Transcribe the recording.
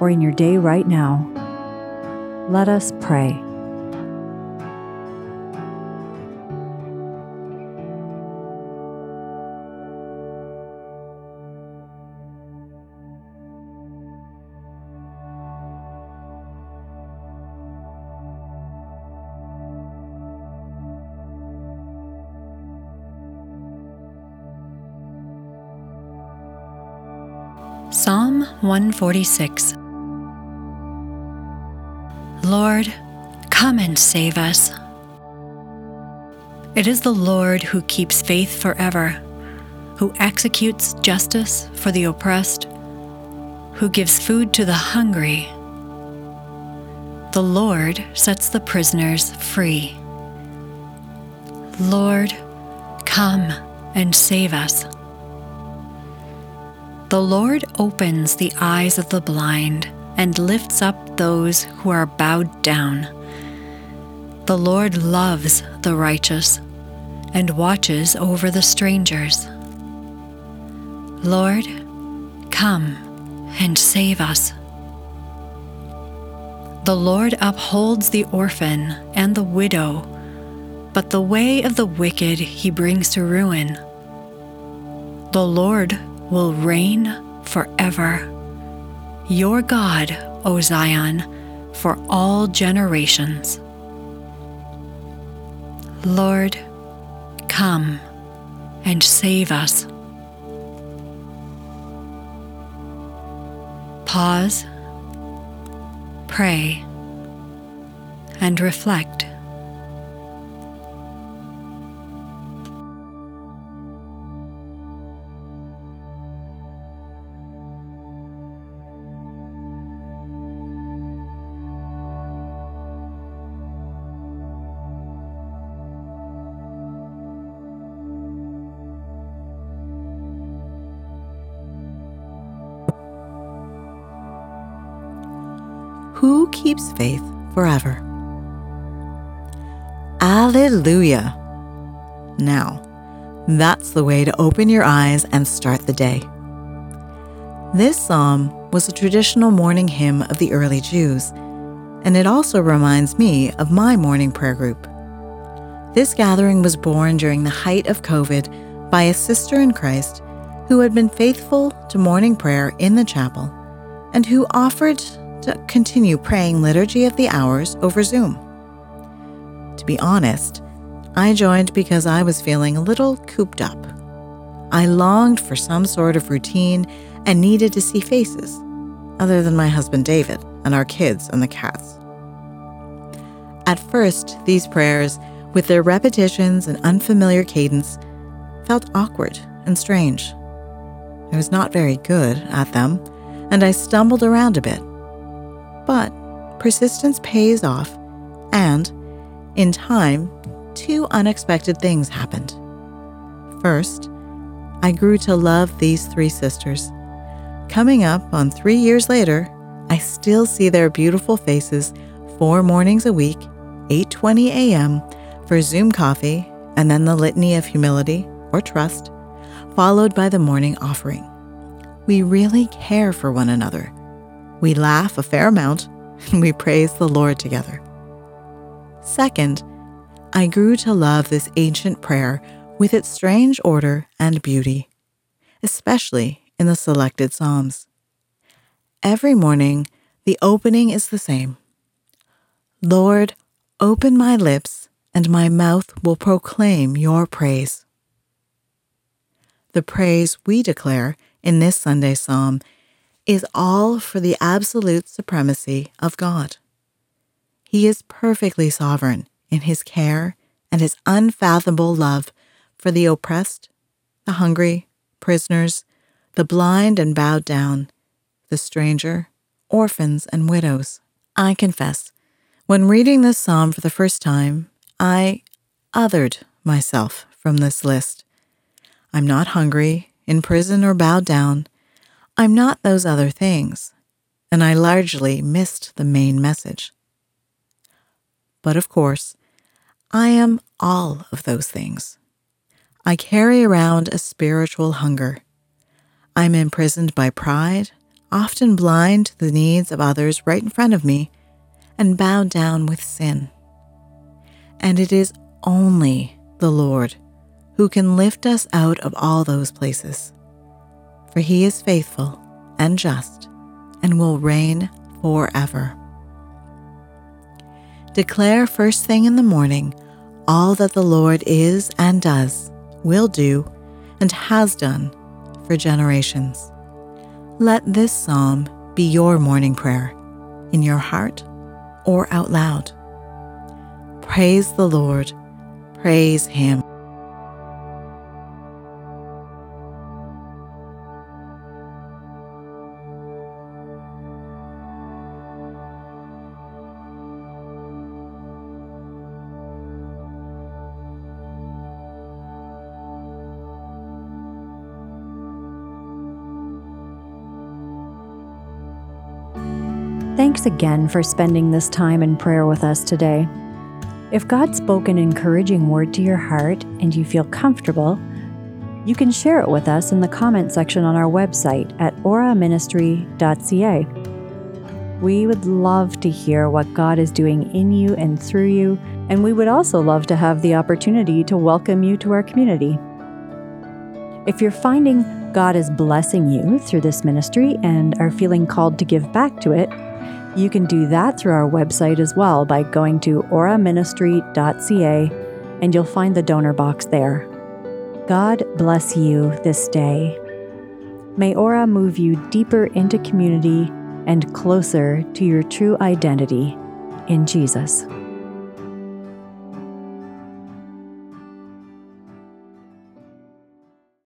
or in your day right now, let us pray. Psalm 146 Lord, come and save us. It is the Lord who keeps faith forever, who executes justice for the oppressed, who gives food to the hungry. The Lord sets the prisoners free. Lord, come and save us. The Lord opens the eyes of the blind and lifts up those who are bowed down. The Lord loves the righteous and watches over the strangers. Lord, come and save us. The Lord upholds the orphan and the widow, but the way of the wicked he brings to ruin. The Lord will reign forever. Your God, O Zion, for all generations. Lord, come and save us. Pause, pray, and reflect. Who keeps faith forever? Alleluia! Now, that's the way to open your eyes and start the day. This psalm was a traditional morning hymn of the early Jews, and it also reminds me of my morning prayer group. This gathering was born during the height of COVID by a sister in Christ who had been faithful to morning prayer in the chapel and who offered to continue praying Liturgy of the Hours over Zoom. To be honest, I joined because I was feeling a little cooped up. I longed for some sort of routine and needed to see faces, other than my husband David and our kids and the cats. At first, these prayers, with their repetitions and unfamiliar cadence, felt awkward and strange. I was not very good at them, and I stumbled around a bit. But persistence pays off, and in time, two unexpected things happened. First, I grew to love these three sisters. Coming up on three years later, I still see their beautiful faces four mornings a week, 8:20 a.m. for Zoom coffee and then the litany of humility or trust, followed by the morning offering. We really care for one another we laugh a fair amount, and we praise the Lord together. Second, I grew to love this ancient prayer with its strange order and beauty, especially in the selected Psalms. Every morning, the opening is the same Lord, Open my lips, and my mouth will proclaim your praise. The praise we declare in this Sunday psalm is all for the absolute supremacy of God. He is perfectly sovereign in his care and his unfathomable love for the oppressed, the hungry, prisoners, the blind and bowed down, the stranger, orphans, and widows. I confess, when reading this psalm for the first time, I othered myself from this list. I'm not hungry, in prison, or bowed down. I'm not those other things, and I largely missed the main message. But of course, I am all of those things. I carry around a spiritual hunger. I'm imprisoned by pride, often blind to the needs of others right in front of me, and bowed down with sin. And it is only the Lord who can lift us out of all those places for he is faithful and just and will reign forever. Declare first thing in the morning all that the Lord is and does, will do, and has done for generations. Let this psalm be your morning prayer, in your heart or out loud. Praise the Lord, praise Him. Thanks again for spending this time in prayer with us today. If God spoke an encouraging word to your heart and you feel comfortable, you can share it with us in the comment section on our website at oraministry.ca. We would love to hear what God is doing in you and through you, and we would also love to have the opportunity to welcome you to our community. If you're finding God is blessing you through this ministry and are feeling called to give back to it, you can do that through our website as well by going to oraministry.ca and you'll find the donor box there. God bless you this day. May Ora move you deeper into community and closer to your true identity in Jesus.